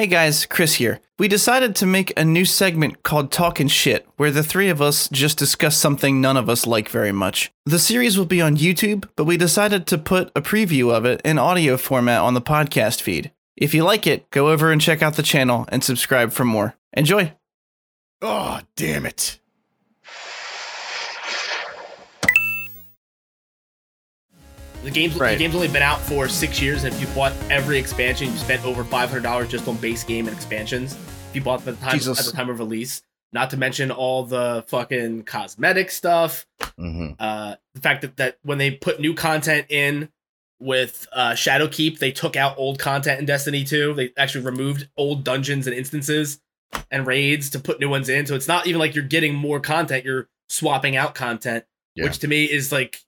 Hey guys, Chris here. We decided to make a new segment called Talk N' Shit, where the three of us just discuss something none of us like very much. The series will be on YouTube, but we decided to put a preview of it in audio format on the podcast feed. If you like it, go over and check out the channel and subscribe for more. Enjoy! Oh, damn it. The game's Right. the game's only been out for six years. And if you bought every expansion, you spent over five hundred dollars just on base game and expansions. If you bought the time Jesus. at the time of release, not to mention all the fucking cosmetic stuff. hmm Uh, the fact that that when they put new content in with uh, Shadowkeep, they took out old content in Destiny 2. They actually removed old dungeons and instances and raids to put new ones in. So it's not even like you're getting more content; you're swapping out content Yeah. which to me is like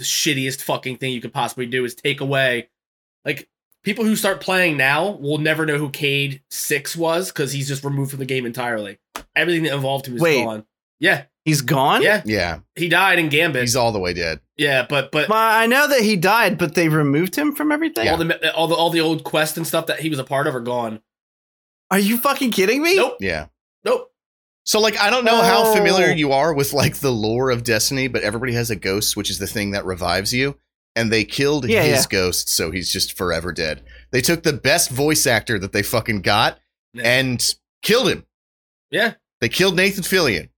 the shittiest fucking thing you could possibly do is take away like people who start playing now will never know who Cayde-6 was because he's just removed from the game entirely. Everything that involved him is Wait. gone. Yeah, He's gone? yeah, Yeah, he died in Gambit. he's all the way dead. yeah, but but Well, I know that he died, but they removed him from everything? all the all the all the old quests and stuff that he was a part of are gone. Are you fucking kidding me? Nope, Yeah. nope. So, like, I don't know how familiar Oh. you are with like the lore of Destiny, but everybody has a ghost, which is the thing that revives you. And they killed Yeah, his yeah. ghost, so he's just forever dead. They took the best voice actor that they fucking got Yeah. and killed him. Yeah. They killed Nathan Fillion.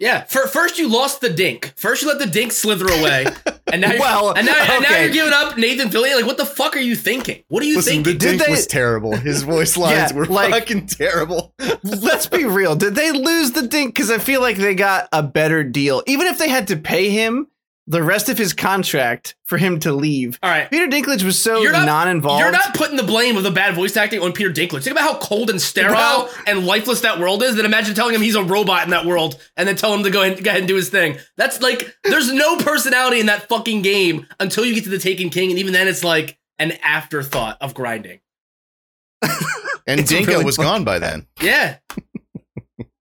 Yeah, for, first you lost the dink. First you let the dink slither away, and now you're, Well, and now, and now you're giving up Nathan Fillion. Like, what the fuck are you thinking? What are you Listen, thinking? the Did dink they- was terrible. His voice lines Yeah, were like- fucking terrible. Let's be real. Did they lose the dink? Because I feel like they got a better deal. Even if they had to pay him the rest of his contract for him to leave. All right, Peter Dinklage was so You're not- non-involved. You're not putting the blame of the bad voice acting on Peter Dinklage. Think about how cold and sterile Well- and lifeless that world is. Then imagine telling him he's a robot in that world, and then tell him to go ahead, go ahead and do his thing. That's like there's no personality in that fucking game until you get to the Taken King, and even then it's like an afterthought of grinding. And It's Dinko really was fun. gone by then. Yeah,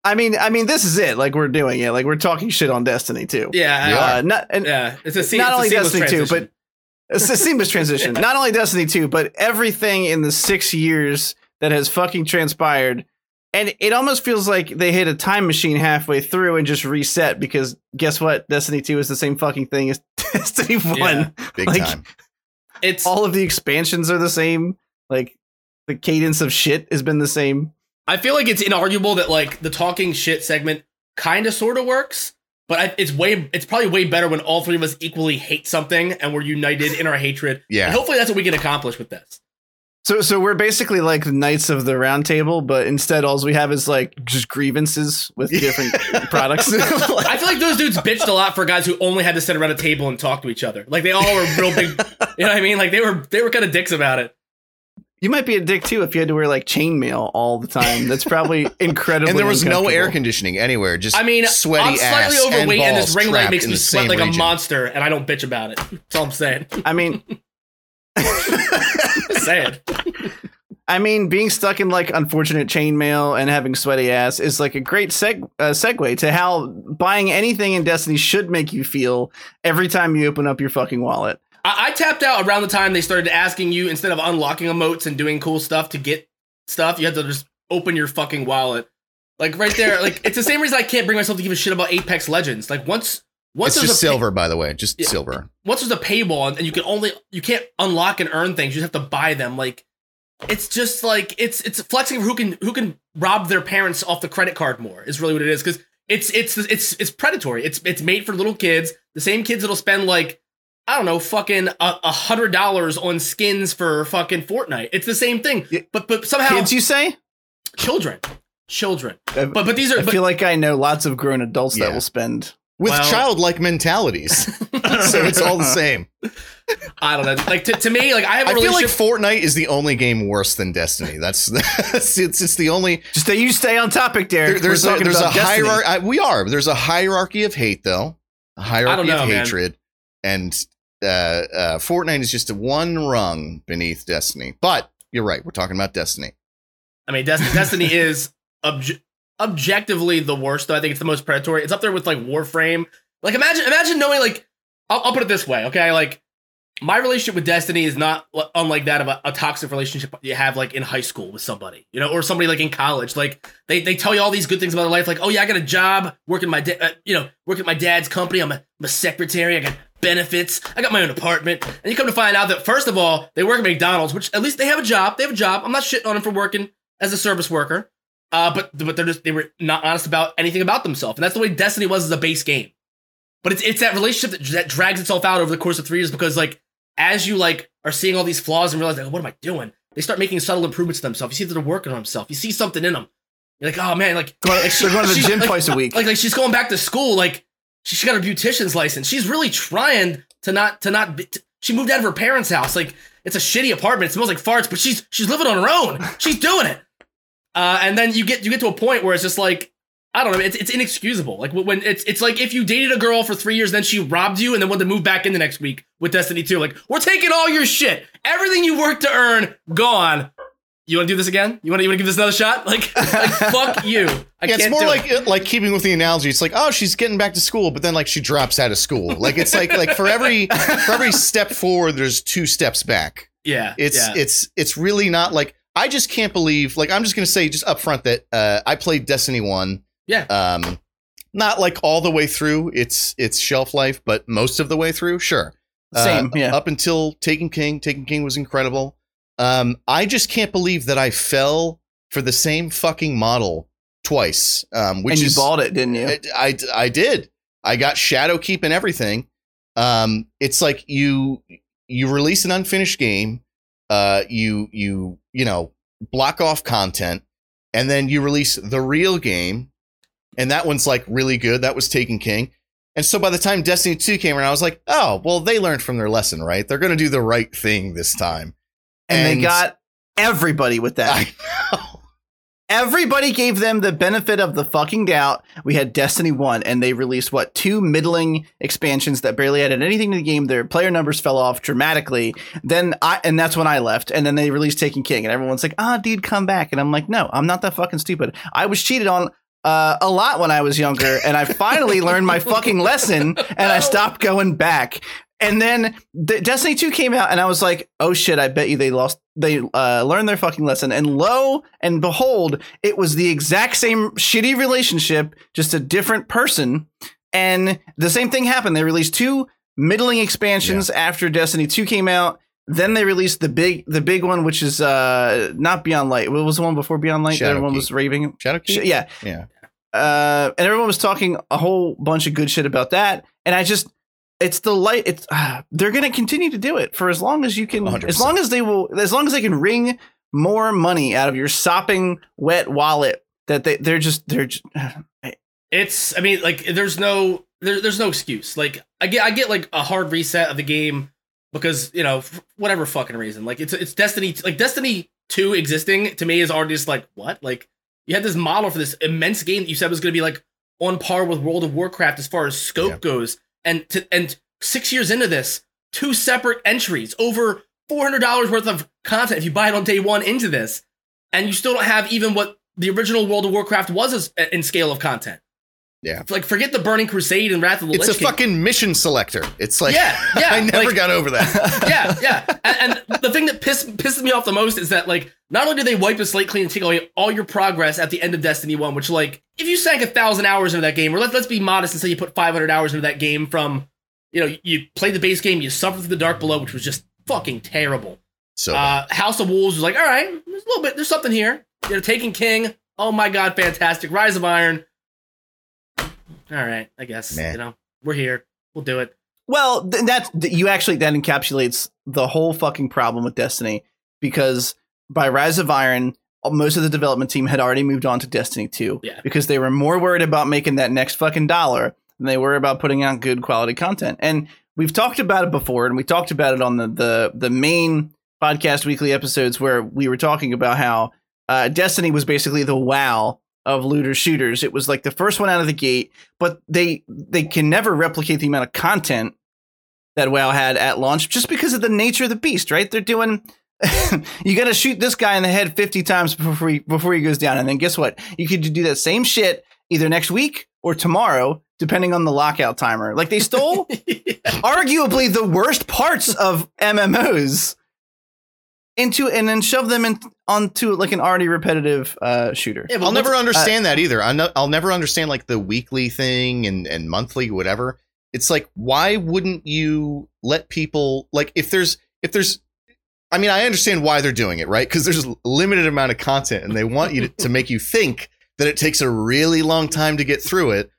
I mean, I mean, this is it. Like we're doing it. Like we're talking shit on Destiny too. yeah, uh, Uh, not and yeah. It's a se- not it's a only seamless Destiny 2, transition. but it's a seamless transition. Not only Destiny 2, but everything in the six years that has fucking transpired. And it almost feels like they hit a time machine halfway through and just reset because guess what? Destiny 2 is the same fucking thing as Destiny 1. Yeah. Big Like, time. it's All of the expansions are the same. Like the cadence of shit has been the same. I feel like it's inarguable that like the talking shit segment kind of sort of works, but I, it's way it's probably way better when all three of us equally hate something and we're united in our hatred. Yeah. And hopefully that's what we can accomplish with this. So so we're basically like knights of the round table, but instead all we have is like just grievances with different products. I feel like those dudes bitched a lot for guys who only had to sit around a table and talk to each other. Like they all were real big, you know what I mean? Like they were they were kind of dicks about it. You might be a dick too if you had to wear like chainmail all the time. That's probably incredibly. And there was no air conditioning anywhere. Just I mean, sweaty I'm slightly ass overweight and, balls this ring light makes me the sweat same like a monster, and I don't bitch about it. That's all I'm saying. I mean, saying. I mean, being stuck in like unfortunate chainmail and having sweaty ass is like a great seg- uh, segue to how buying anything in Destiny should make you feel every time you open up your fucking wallet. I, I tapped out around the time they started asking you instead of unlocking emotes and doing cool stuff to get stuff, you had to just open your fucking wallet. Like right there, like it's the same reason I can't bring myself to give a shit about Apex Legends. Like once once It's there's just pay- silver, by the way. Just Yeah. silver. once there's a paywall and you can only you can't unlock and earn things, you just have to buy them. Like it's just like it's it's flexing who can who can rob their parents off the credit card more is really what it is because it's it's it's it's predatory. It's it's made for little kids, the same kids that'll spend like I don't know, fucking a, a hundred dollars on skins for fucking Fortnite. It's the same thing, but but somehow Kids, you say? children, children. I, But but these are I but, feel like I know lots of grown adults Yeah. that will spend. With Well- childlike mentalities. so it's all the same. I don't know. Like to, to me, like I have a I feel like. Fortnite is the only game worse than Destiny. That's, that's it's, it's the only Just that you stay on topic, Derek. there, there's We're a, there's a about Destiny. hierarchy. We are there's a hierarchy of hate though, a hierarchy know, of man. hatred, and uh, uh, Fortnite is just one rung beneath Destiny. But you're right. We're talking about Destiny. I mean, Destiny, Destiny is obj- objectively the worst. Though I think it's the most predatory. It's up there with like Warframe. Like imagine imagine knowing like I'll, I'll put it this way, okay? Like my relationship with Destiny is not unlike that of a, a toxic relationship you have like in high school with somebody, you know, or somebody like in college. Like they, they tell you all these good things about their life, like, oh yeah, I got a job working my, da- uh, you know, working my dad's company. I'm a, I'm a secretary. I got benefits. I got my own apartment. And you come to find out that first of all, they work at McDonald's, which at least they have a job. They have a job. I'm not shitting on them for working as a service worker. Uh, but but they're just they were not honest about anything about themselves, and that's the way Destiny was as a base game. But it's it's that relationship that, that drags itself out over the course of three years because like as you like are seeing all these flaws and realize like what am I doing? They start making subtle improvements to themselves. You see that they're working on themselves. You see something in them. You're like, oh man, like, like they're going to the she- gym like- twice a week. Like like she's going back to school. Like she, got her beautician's license. She's really trying to not to not. Be, to- she moved out of her parents' house. Like it's a shitty apartment. It smells like farts, but she's she's living on her own. She's doing it. Uh, and then you get you get to a point where it's just like I don't know. It's it's inexcusable. Like when it's it's like if you dated a girl for three years, then she robbed you, and then wanted to move back in the next week with Destiny 2. Like we're taking all your shit, everything you worked to earn, gone. You want to do this again? You want to you want to give this another shot? Like like fuck you. I yeah, it's more like it. like keeping with the analogy. It's like, oh, she's getting back to school, but then like she drops out of school. Like it's like like for every for every step forward, there's two steps back. yeah. It's yeah. it's it's really not like I just can't believe. Like I'm just gonna say just up front that uh, I played Destiny One. Yeah. Um, not like all the way through its its shelf life, but most of the way through. Sure. Uh, Same, yeah. Up until Taken King. Taken King was incredible. Um, I just can't believe that I fell for the same fucking model twice. Um, which and you is bought it, didn't you? I, I I did. I got Shadowkeep and everything. Um, it's like you you release an unfinished game, uh, you you you know block off content, and then you release the real game, and that one's like really good. That was Taken King. And so by the time Destiny 2 came around, I was like, oh, well, they learned from their lesson, right? They're going to do the right thing this time. And, and- they got everybody with that. I know. Everybody gave them the benefit of the fucking doubt. We had Destiny 1 and they released what two middling expansions that barely added anything to the game. Their player numbers fell off dramatically. Then I and that's when I left. And then they released Taken King and everyone's like, "Ah, dude, come back." And I'm like, "No, I'm not that fucking stupid. I was cheated on uh, a lot when I was younger and I finally learned my fucking lesson and I stopped going back." And then the Destiny 2 came out and I was like, "Oh shit, I bet you they lost they uh, learned their fucking lesson." And lo and behold, it was the exact same shitty relationship, just a different person. And the same thing happened. They released two middling expansions after Destiny 2 came out. Then they released the big the big one, which is uh not Beyond Light. What was the one before Beyond Light? that everyone Shadowkeep. was raving. Shadow Sh- yeah. Yeah. Uh, and everyone was talking a whole bunch of good shit about that. And I just, it's the light. It's uh, they're gonna continue to do it for as long as you can, 100%. as long as they will, as long as they can wring more money out of your sopping wet wallet. That they they're just they're just, it's i mean like there's no there, there's no excuse like i get i get like a hard reset of the game because you know f- whatever fucking reason like it's it's destiny like destiny 2 existing to me is already just like what like you had this model for this immense game that you said was going to be like on par with world of warcraft as far as scope Yeah. goes and to and six years into this two separate entries over $400 worth of content if you buy it on day one into this and you still don't have even what the original world of warcraft was as, in scale of content Yeah. like forget the Burning Crusade and Wrath of the Lich. It's a King. fucking mission selector. It's like Yeah, yeah, I never like- got over that. yeah, yeah. And, and the thing that piss, pisses me off the most is that like not only do they wipe the slate clean and take away all your progress at the end of Destiny One, which like if you sank a thousand hours into that game, or let, let's be modest and say you put five hundred hours into that game from you know you played the base game, you suffered through the Dark Below, which was just fucking terrible. So Uh, House of Wolves was like, all right, there's a little bit, there's something here. You know, Taken King, oh my god, fantastic. Rise of Iron. All right, I guess you know we're here. We'll do it. Well, th- that's th- you actually that encapsulates the whole fucking problem with Destiny because by Rise of Iron, uh, most of the development team had already moved on to Destiny 2 Yeah. because they were more worried about making that next fucking dollar than they were about putting out good quality content. And we've talked about it before and we talked about it on the the the main podcast weekly episodes where we were talking about how uh, Destiny was basically the WoW of looter shooters. It was like the first one out of the gate, but they they can never replicate the amount of content that WoW had at launch just because of the nature of the beast, right? They're doing you got to shoot this guy in the head 50 times before he before he goes down and then guess what? You could do that same shit either next week or tomorrow depending on the lockout timer. Like they stole arguably the worst parts of MMOs into and then shove them in onto like an already repetitive uh, shooter. Yeah, I'll never understand that either. I'm not, I'll never understand like the weekly thing and and monthly whatever. It's like why wouldn't you let people like if there's if there's I mean I understand why they're doing it, right? Cuz there's a limited amount of content and they want you to, to make you think that it takes a really long time to get through it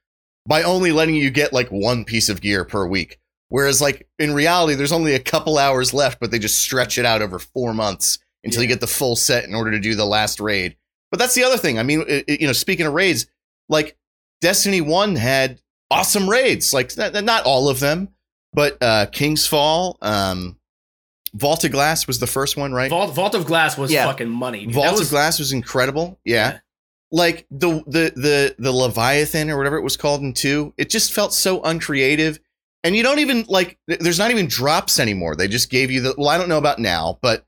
by only letting you get like one piece of gear per week. Whereas like in reality there's only a couple hours left but they just stretch it out over 4 months until you get the full set in order to do the last raid. But that's the other thing. I mean, it, it- you know, speaking of raids, like Destiny 1 had awesome raids. Like not, not all of them, but uh King's Fall, um Vault of Glass was the first one, right? Vault, Vault of Glass was Yeah. fucking money. dude. Vault That of Glass was incredible. Yeah. Yeah. Like the the the the Leviathan or whatever it was called in 2, it just felt so uncreative. And you don't even like there's not even drops anymore. They just gave you the well, I don't know about now, but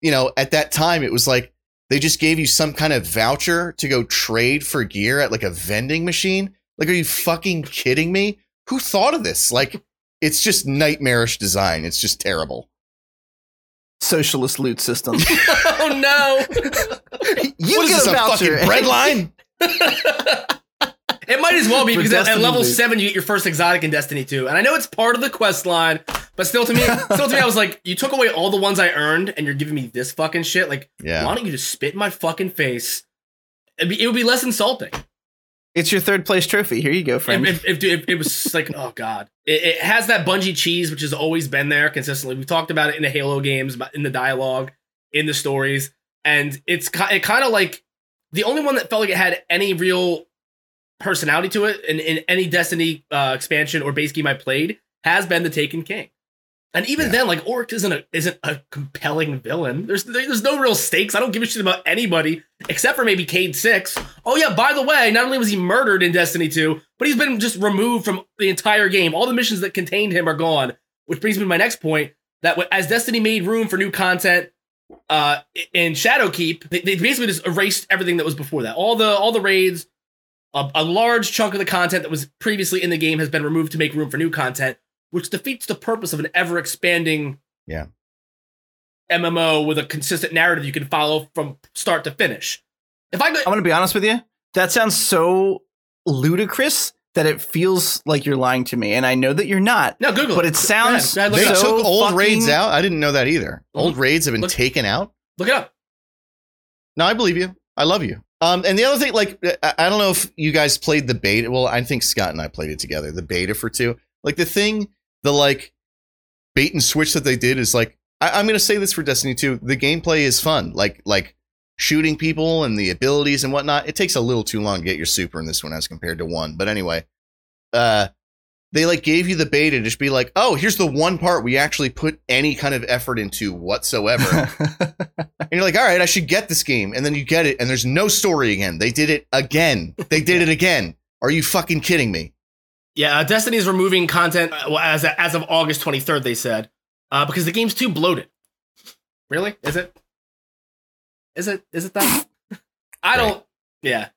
you know, at that time it was like they just gave you some kind of voucher to go trade for gear at like a vending machine. Like are you fucking kidding me? Who thought of this? Like it's just nightmarish design. It's just terrible. Socialist loot system. oh no! you what is get this, a a voucher. fucking bread line? It might as well be because at, at level seven you get your first exotic in Destiny 2. And I know it's part of the quest line, but still to me, still to me, I was like, you took away all the ones I earned and you're giving me this fucking shit. Like, Yeah. why don't you just spit in my fucking face? It'd be, it would be less insulting. It's your third place trophy. Here you go, friend. If, if, if, it was like, oh god, it, it has that Bungie cheese, which has always been there consistently. We talked about it in the Halo games, but in the dialogue, in the stories, and it's it kind of like the only one that felt like it had any real personality to it in, in any Destiny uh, expansion or base game I played has been the Taken King. And even Yeah. then, like Oryx isn't a isn't a compelling villain. There's there's no real stakes. I don't give a shit about anybody except for maybe Cade Six. Oh yeah, by the way, not only was he murdered in Destiny 2, but he's been just removed from the entire game. All the missions that contained him are gone. Which brings me to my next point: that as Destiny made room for new content uh, in Shadowkeep, they, they basically just erased everything that was before that. All the all the raids, a, a large chunk of the content that was previously in the game has been removed to make room for new content, which defeats the purpose of an ever expanding Yeah. MMO with a consistent narrative you can follow from start to finish. If I go, I'm gonna be honest with you. That sounds so ludicrous that it feels like you're lying to me, and I know that you're not. no Google, But it sounds Go ahead, go They ahead, look, it up. so took old fucking- raids out. I didn't know that either. Old mm-hmm. raids have been Look- taken out. look it up. No, I believe you. I love you. Um, and the other thing, like, I, I don't know if you guys played the beta. Well, I think Scott and I played it together. The beta for two, like the thing, the like bait and switch that they did is like, I, I'm going to say this for Destiny two. The gameplay is fun. Like, like shooting people and the abilities and whatnot. It takes a little too long to get your super in this one as compared to one. But anyway, uh, they like gave you the beta to just be like, oh, here's the one part we actually put any kind of effort into whatsoever. And you're like, all right, I should get this game. And then you get it, and there's no story again. They did it again. They did it again. Are you fucking kidding me? Yeah, uh, Destiny is removing content uh, well, as as of August 23rd. They said uh, because the game's too bloated. Really? Is it? Is it? Is it that? I don't. Yeah.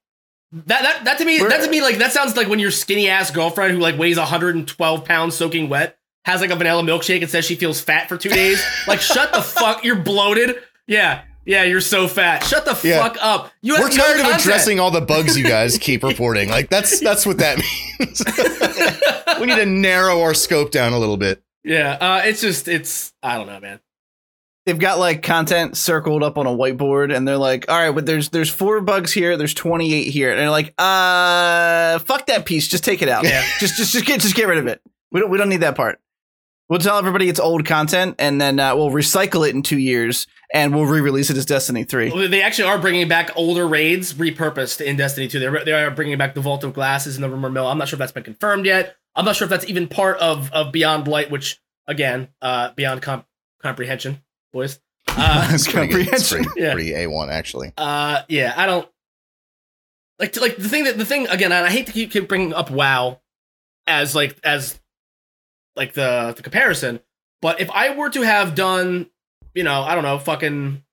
That, that that to me that to me like that sounds like when your skinny ass girlfriend who like weighs 112 pounds soaking wet has like a vanilla milkshake and says she feels fat for two days. like shut the fuck, you're bloated. Yeah, yeah, you're so fat. Shut the Yeah. fuck up. You We're tired of content. addressing all the bugs you guys keep reporting. Like that's that's what that means. we need to narrow our scope down a little bit. Yeah, uh, it's just it's I don't know, man. They've got like content circled up on a whiteboard, and they're like, "All right, but there's there's four bugs here, there's 28 here," and they're like, "Uh, fuck that piece, just take it out. Yeah. just just just get just get rid of it. We don't we don't need that part. We'll tell everybody it's old content, and then uh, we'll recycle it in two years, and we'll re-release it as Destiny 3. Well, They actually are bringing back older raids repurposed in Destiny 2. They're, they are bringing back the Vault of Glasses and the Rumor Mill. I'm not sure if that's been confirmed yet. I'm not sure if that's even part of, of Beyond Light, which, again, uh, Beyond comp- Comprehension, boys. Uh, It's pretty good. It's Comprehension. pretty, Yeah. pretty A1 actually. uh, yeah, I don't. Like, like the thing that, the thing, again, and I hate to keep, keep bringing up WoW as, like, as, like, the, the comparison, but if I were to have done, you know, I don't know, fucking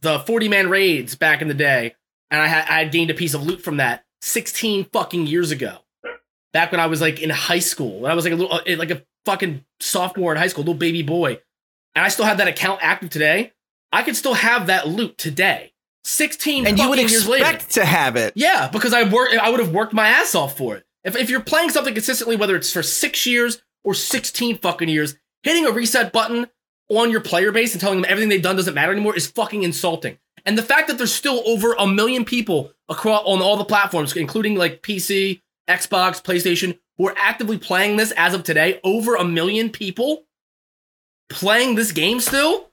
the 40 man raids back in the day, and I had, I had gained a piece of loot from that 16 fucking years ago. back when I was like in high school. When I was like a little, uh, like a fucking sophomore in high school, little baby boy, and I still have that account active today. I could still have that loot today, sixteen And you would fucking years later. expect to have it. Yeah, because I work. I would have worked my ass off for it. If if you're playing something consistently, whether it's for six years or sixteen fucking years, hitting a reset button on your player base and telling them everything they've done doesn't matter anymore is fucking insulting. And the fact that there's still over a million people across on all the platforms, including like PC, Xbox, PlayStation, who are actively playing this as of today, over a million people playing this game still.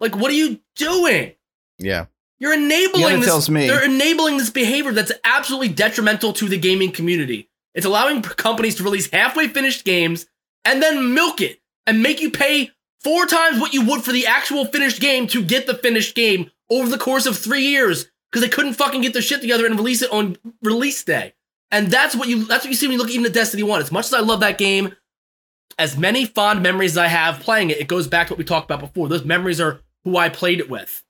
Like, what are you doing? Yeah. You're enabling this. They're enabling this behavior that's absolutely detrimental to the gaming community. It's allowing companies to release halfway finished games and then milk it and make you pay four times what you would for the actual finished game to get the finished game over the course of three years because they couldn't fucking get their shit together and release it on release day. And that's what you that's what you see when you look even at Destiny 1. As much as I love that game, as many fond memories as I have playing it, it goes back to what we talked about before. Those memories are who I played it with.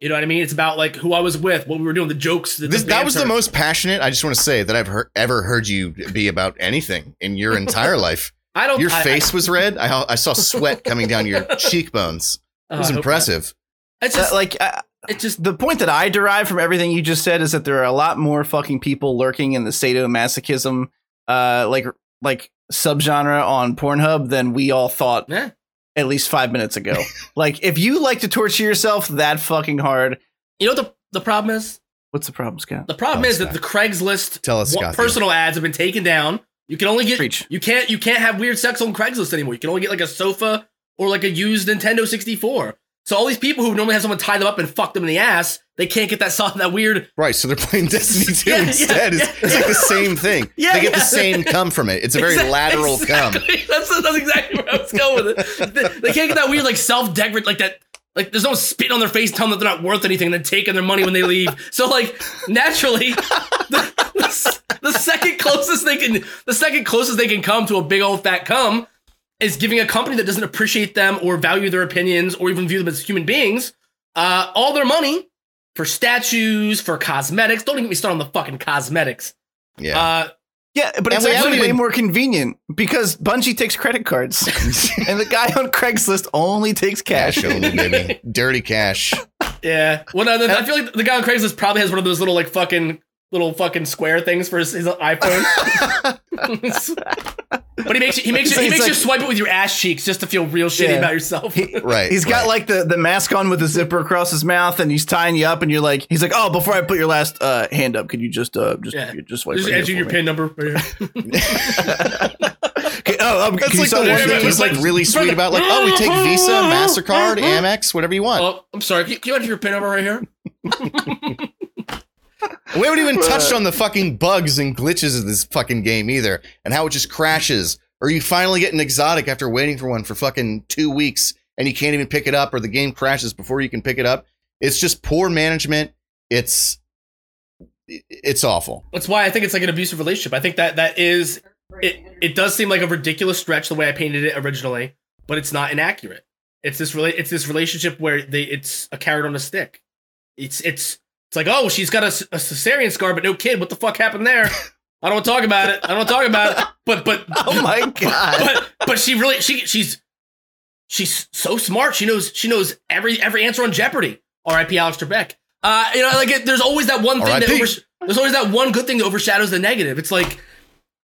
You know what I mean? It's about like who I was with, what we were doing, the jokes. The, This, the that was the most passionate. I just want to say that I've heard, ever heard you be about anything in your entire life. I don't. Your I- face was red. I, I saw sweat coming down your cheekbones. I, It was I hope impressive. not. It's Uh, just like uh, it just the point that I derive from everything you just said is that there are a lot more fucking people lurking in the sadomasochism, uh, like like subgenre on Pornhub than we all thought yeah. at least five minutes ago. like, if you like to torture yourself that fucking hard, You know what the the problem is? what's the problem, Scott? The problem Tell is us, that the Craigslist Tell us, wa- Scott. personal ads have been taken down. You can only get Preach. you can't you can't have weird sex on Craigslist anymore. You can only get like a sofa or like a used Nintendo 64. So all these people who normally have someone tie them up and fuck them in the ass, they can't get that soft that weird. Right, so they're playing Destiny 2 Yeah, yeah, instead. yeah, it's, it's like the same thing. Yeah, they get yeah. the same come from it. It's a very Exact- lateral cum. exactly. That's that's exactly where I was going with it. They, they can't get that weird like self degradate like that. Like there's no spit on their face telling them they're not worth anything and then taking their money when they leave. So like naturally, the, the, the second closest they can the second closest they can come to a big old fat cum is giving a company that doesn't appreciate them or value their opinions or even view them as human beings uh, all their money for statues, for cosmetics. Don't even get me started on the fucking cosmetics. Yeah. Uh, Yeah, but it's actually haven't way more convenient because Bungie takes credit cards, and the guy on Craigslist only takes cash. cash only, baby. Dirty cash. Yeah. Well, no, the- I feel like the guy on Craigslist probably has one of those little like fucking little fucking square things for his, his iPhone. but he makes you, he makes you, he it's makes you swipe it with your ass cheeks just to feel real shitty Yeah. about yourself. Right. He's got right. like the, the mask on with the zipper across his mouth, and he's tying you up, and you're like, he's like, oh, before I put your last uh, hand up, could you just uh just Yeah. just swipe just right enter here your me? pin number. Right here. Okay, oh, um, That's can like the sign one this? yeah, thing he's like really sweet about, like, oh, we take Visa, MasterCard, Amex, whatever you want. oh, I'm sorry. Can you, can you enter your pin number right here? We haven't even touched on the fucking bugs and glitches of this fucking game either, and how it just crashes. Or you finally get an exotic after waiting for one for fucking two weeks, and you can't even pick it up, or the game crashes before you can pick it up. It's just poor management. It's it's awful. That's why I think it's like an abusive relationship. I think that that is it. It does seem like a ridiculous stretch the way I painted it originally, but it's not inaccurate. It's this rela- It's this relationship where they. It's a carrot on a stick. It's it's it's like oh she's got a cesarean scar but no kid. What the fuck happened there? I don't want to talk about it. I don't want to talk about it. But but Oh my god! but but she really she she's she's so smart. She knows she knows every every answer on Jeopardy. R.I.P. Alex Trebek. Uh, you know, like it, there's always that one thing that overs- there's always that one good thing that overshadows the negative. It's like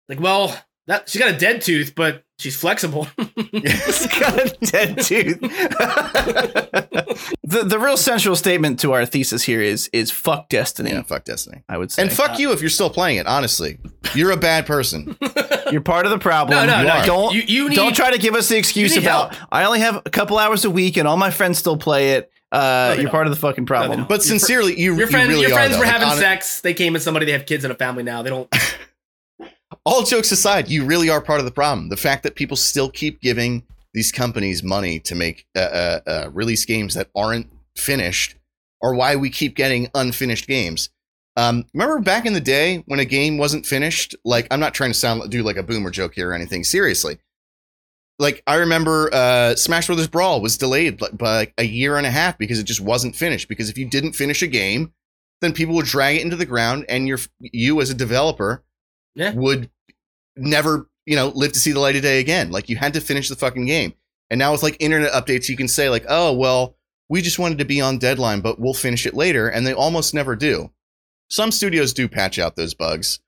like well that she's got a dead tooth, but she's flexible. He's got a dead tooth. the the real central statement to our thesis here is is fuck destiny. Yeah, fuck Destiny. I would say, And fuck you if you're still playing it. Honestly, you're a bad person. you're part of the problem. No, no, You no. are. Don't You, you need don't try to give us the excuse need about I only have a couple hours a week and all my friends still play it. Uh, they you're don't. part of the fucking problem. don't. But sincerely, you, your you friends really your friends though. were Like, having hon- sex. They came as somebody. They have kids and a family now. They don't. All jokes aside, you really are part of the problem. The fact that people still keep giving these companies money to make uh, uh, uh, release games that aren't finished, or why we keep getting unfinished games. Um, remember back in the day when a game wasn't finished? Like, I'm not trying to sound do like a boomer joke here or anything. Seriously, like I remember uh, Smash Brothers Brawl was delayed by like a year and a half because it just wasn't finished. Because if you didn't finish a game, then people would drag it into the ground, and your you as a developer Yeah. would never, you know, live to see the light of day again. Like you had to finish the fucking game. And now with like internet updates, you can say like, oh well, we just wanted to be on deadline, but we'll finish it later, and they almost never do. Some studios do patch out those bugs,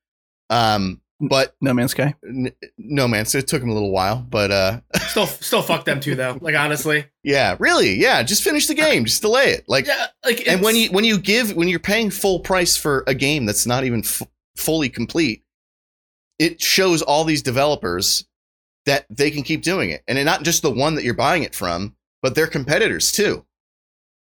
um, but No Man's Sky. n- no man, so it took them a little while, but uh, Still, still fuck them too, though. Like honestly, yeah, really, yeah, just finish the game, just delay it, like. yeah. Like, And when you when you give when you're paying full price for a game that's not even f- fully complete, it shows all these developers that they can keep doing it, and not just the one that you're buying it from, but their competitors too.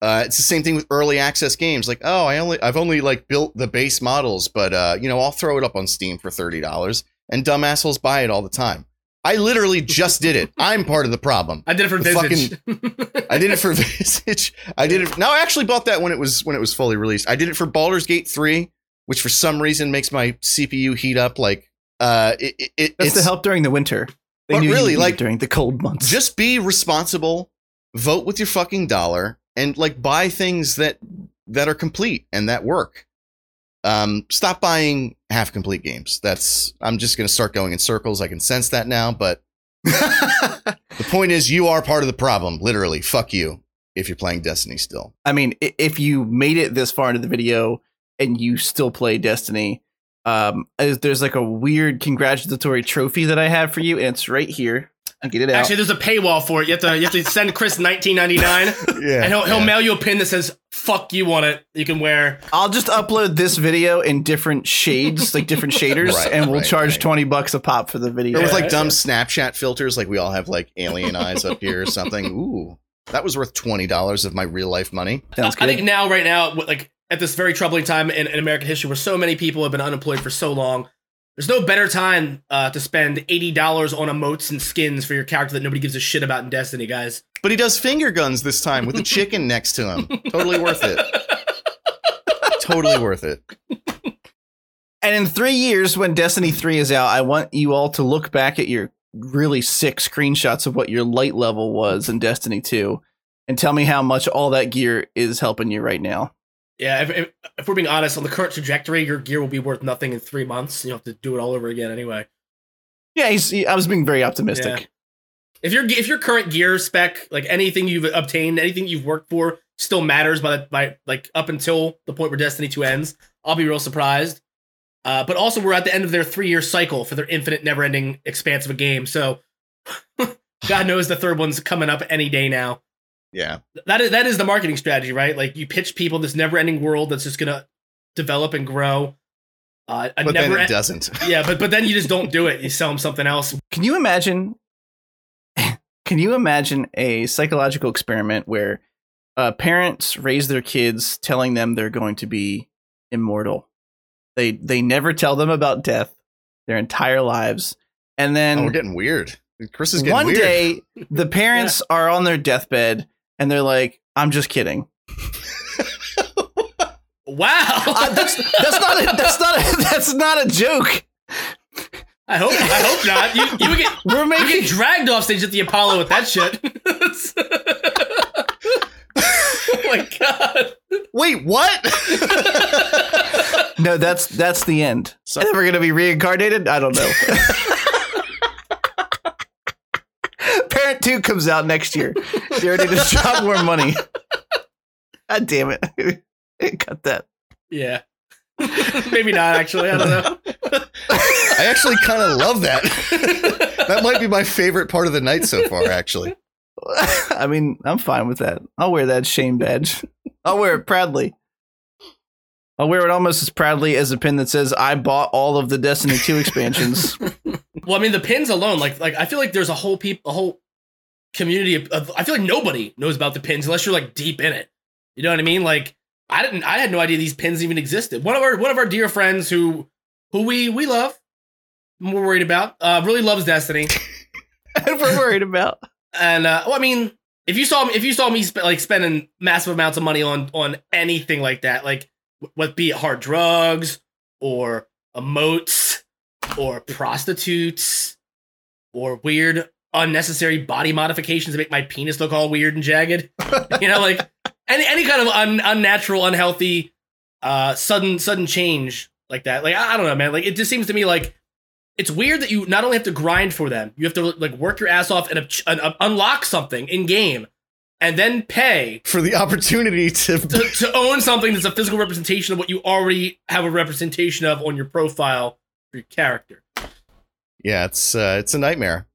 Uh, it's the same thing with early access games. Like, oh, I only I've only like built the base models, but uh, you know, I'll throw it up on Steam for thirty dollars, and dumb assholes buy it all the time. I literally just did it. I'm part of the problem. I did it for the Visage. I did it for Visage. I did it. No, I actually bought that when it was when it was fully released. I did it for Baldur's Gate three, which for some reason makes my CPU heat up. Like, uh, it, it, it's to help during the winter. They But really, like, during the cold months. just be responsible, vote with your fucking dollar, and like buy things that that are complete and that work. Um, stop buying half complete games. That's I'm just gonna start going in circles. I can sense that now, but the point is, you are part of the problem. Literally, fuck you if you're playing Destiny still. I mean, if you made it this far into the video and you still play Destiny, um, is- there's like a weird congratulatory trophy that I have for you, and it's right here. I'll get it out. Actually, there's a paywall for it. You have to, you have to send Chris 19.99, Yeah, and he'll, he'll yeah. mail you a pin that says "fuck you" on it. You can wear. I'll just upload this video in different shades, like different shaders, Right, and we'll right, charge right. twenty bucks a pop for the video. Or with like dumb. Snapchat filters, like we all have like alien eyes up here or something. Ooh, that was worth twenty dollars of my real life money. Sounds I think now, right now, like at this very troubling time in, in American history, where so many people have been unemployed for so long, there's no better time uh, to spend eighty dollars on emotes and skins for your character that nobody gives a shit about in Destiny, guys. But he does finger guns this time with a chicken next to him. Totally worth it. Totally worth it. And in three years, when Destiny 3 is out, I want you all to look back at your really sick screenshots of what your light level was in Destiny 2 and tell me how much all that gear is helping you right now. Yeah, if, if, if we're being honest, on the current trajectory, your gear will be worth nothing in three months. You have to do it all over again anyway. Yeah, he's, he, I was being very optimistic. If your if your current gear spec, like anything you've obtained, anything you've worked for, still matters by the, by like up until the point where Destiny Two ends, I'll be real surprised. Uh, but also, we're at the end of their three year cycle for their infinite, never ending expanse of a game. So, God knows the third one's coming up any day now. Yeah. That is that is the marketing strategy, right? Like you pitch people this never ending world that's just gonna develop and grow. Uh, a But never then it en- doesn't. yeah, but but then you just don't do it. You sell them something else. Can you imagine? Can you imagine a psychological experiment where uh, parents raise their kids telling them they're going to be immortal? They they never tell them about death their entire lives, and then Oh, we're getting weird. Chris is getting one weird. day the parents are on their deathbed and they're like, "I'm just kidding." Wow, Uh, that's that's not a, that's not a, that's not a joke. I hope I hope not. You you would get We're you making get dragged off stage at the Apollo with that shit. oh my god. Wait, what? no. That's that's the end. So- Are they gonna be reincarnated? I don't know. Parent Two comes out next year. They already just dropped more money. God damn it! Cut that. Yeah. Maybe not actually. I don't know. I actually kind of love that. that might be my favorite part of the night so far, actually. I mean, I'm fine with that. I'll wear that shame badge. I'll wear it proudly. I'll wear it almost as proudly as a pin that says I bought all of the Destiny 2 expansions. Well, I mean, the pins alone, like, like I feel like there's a whole peop, a whole community of, of. I feel like nobody knows about the pins unless you're like deep in it. You know what I mean? Like, I didn't, I had no idea these pins even existed. One of our, one of our dear friends who, who we we love, we're worried about, uh, really loves Destiny, and we're worried about. and uh, well, I mean, if you saw, if you saw me sp- like spending massive amounts of money on on anything like that, like what be it hard drugs or emotes or prostitutes or weird unnecessary body modifications to make my penis look all weird and jagged. you know, like any any kind of un, unnatural, unhealthy, uh, sudden sudden change like that. Like I, I don't know, man. Like it just seems to me like it's weird that you not only have to grind for them, you have to like work your ass off and, and, uh, unlock something in game, and then pay For the opportunity to, to, to own something that's a physical representation of what you already have a representation of on your profile for your character. yeah, it's uh, it's a nightmare.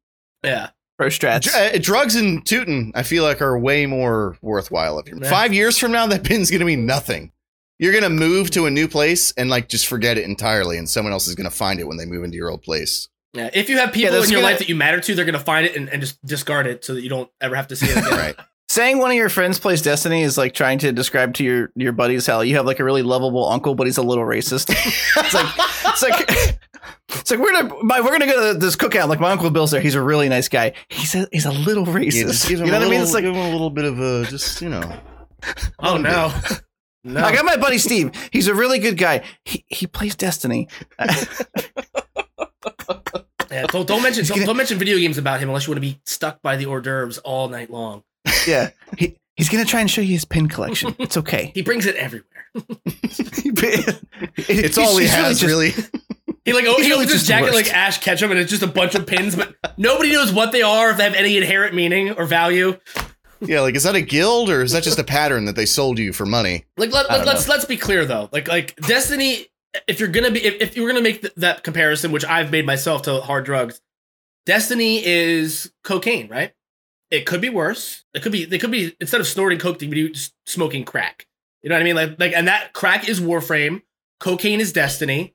Yeah, Pro strats. Dr- uh, drugs and tooting, I feel like are way more worthwhile. If you're Yeah. five years from now, that pin's gonna be nothing. You're gonna move to a new place and like just forget it entirely, and someone else is gonna find it when they move into your old place. yeah. If you have people that's in your gonna- life that you matter to, they're gonna find it and, and just discard it so that you don't ever have to see it again. Right? Saying one of your friends plays Destiny is like trying to describe to your your buddies how you have like a really lovable uncle, but he's a little racist. it's like it's like it's like we're gonna we're gonna go to this cookout. Like my uncle Bill's there. He's a really nice guy. He's a, he's a little racist. Yeah, just you know a what I mean? It's like give him a little bit of a just you know. Oh no, no. I got my buddy Steve. He's a really good guy. He he plays Destiny. Yeah, don't, don't mention don't, don't mention video games about him unless you want to be stuck by the hors d'oeuvres all night long. yeah, he he's gonna try and show you his pin collection. It's okay. He brings it everywhere. It's all he has, really. He like oh, he opens his jacket like Ash Ketchum, and it's just a bunch of pins, but nobody knows what they are, if they have any inherent meaning or value. Yeah, like is that a guild or is that just a pattern that they sold you for money? Like let, let, let's let's be clear though. Like like Destiny, if you're gonna be if, if you were gonna make th- that comparison, which I've made myself to hard drugs, Destiny is cocaine, right? It could be worse. It could be they could be instead of snorting coke, they could be smoking crack. You know what I mean? Like like and that crack is Warframe, cocaine is Destiny.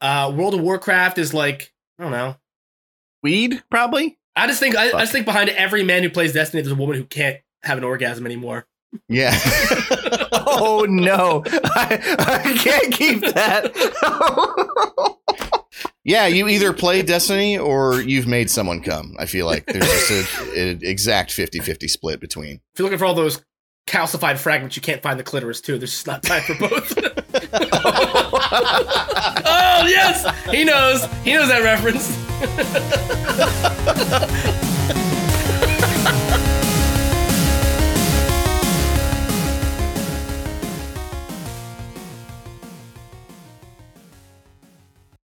Uh, World of Warcraft is like I don't know. Weed, probably. I just think I, I just think behind every man who plays Destiny, there's a woman who can't have an orgasm anymore. Yeah. Oh no, I, I can't keep that. yeah, you either play Destiny or you've made someone come. I feel like there's just an exact 50-50 split between. If you're looking for all those calcified fragments, you can't find the clitoris too. There's just not time for both. oh yes, he knows. He knows that reference.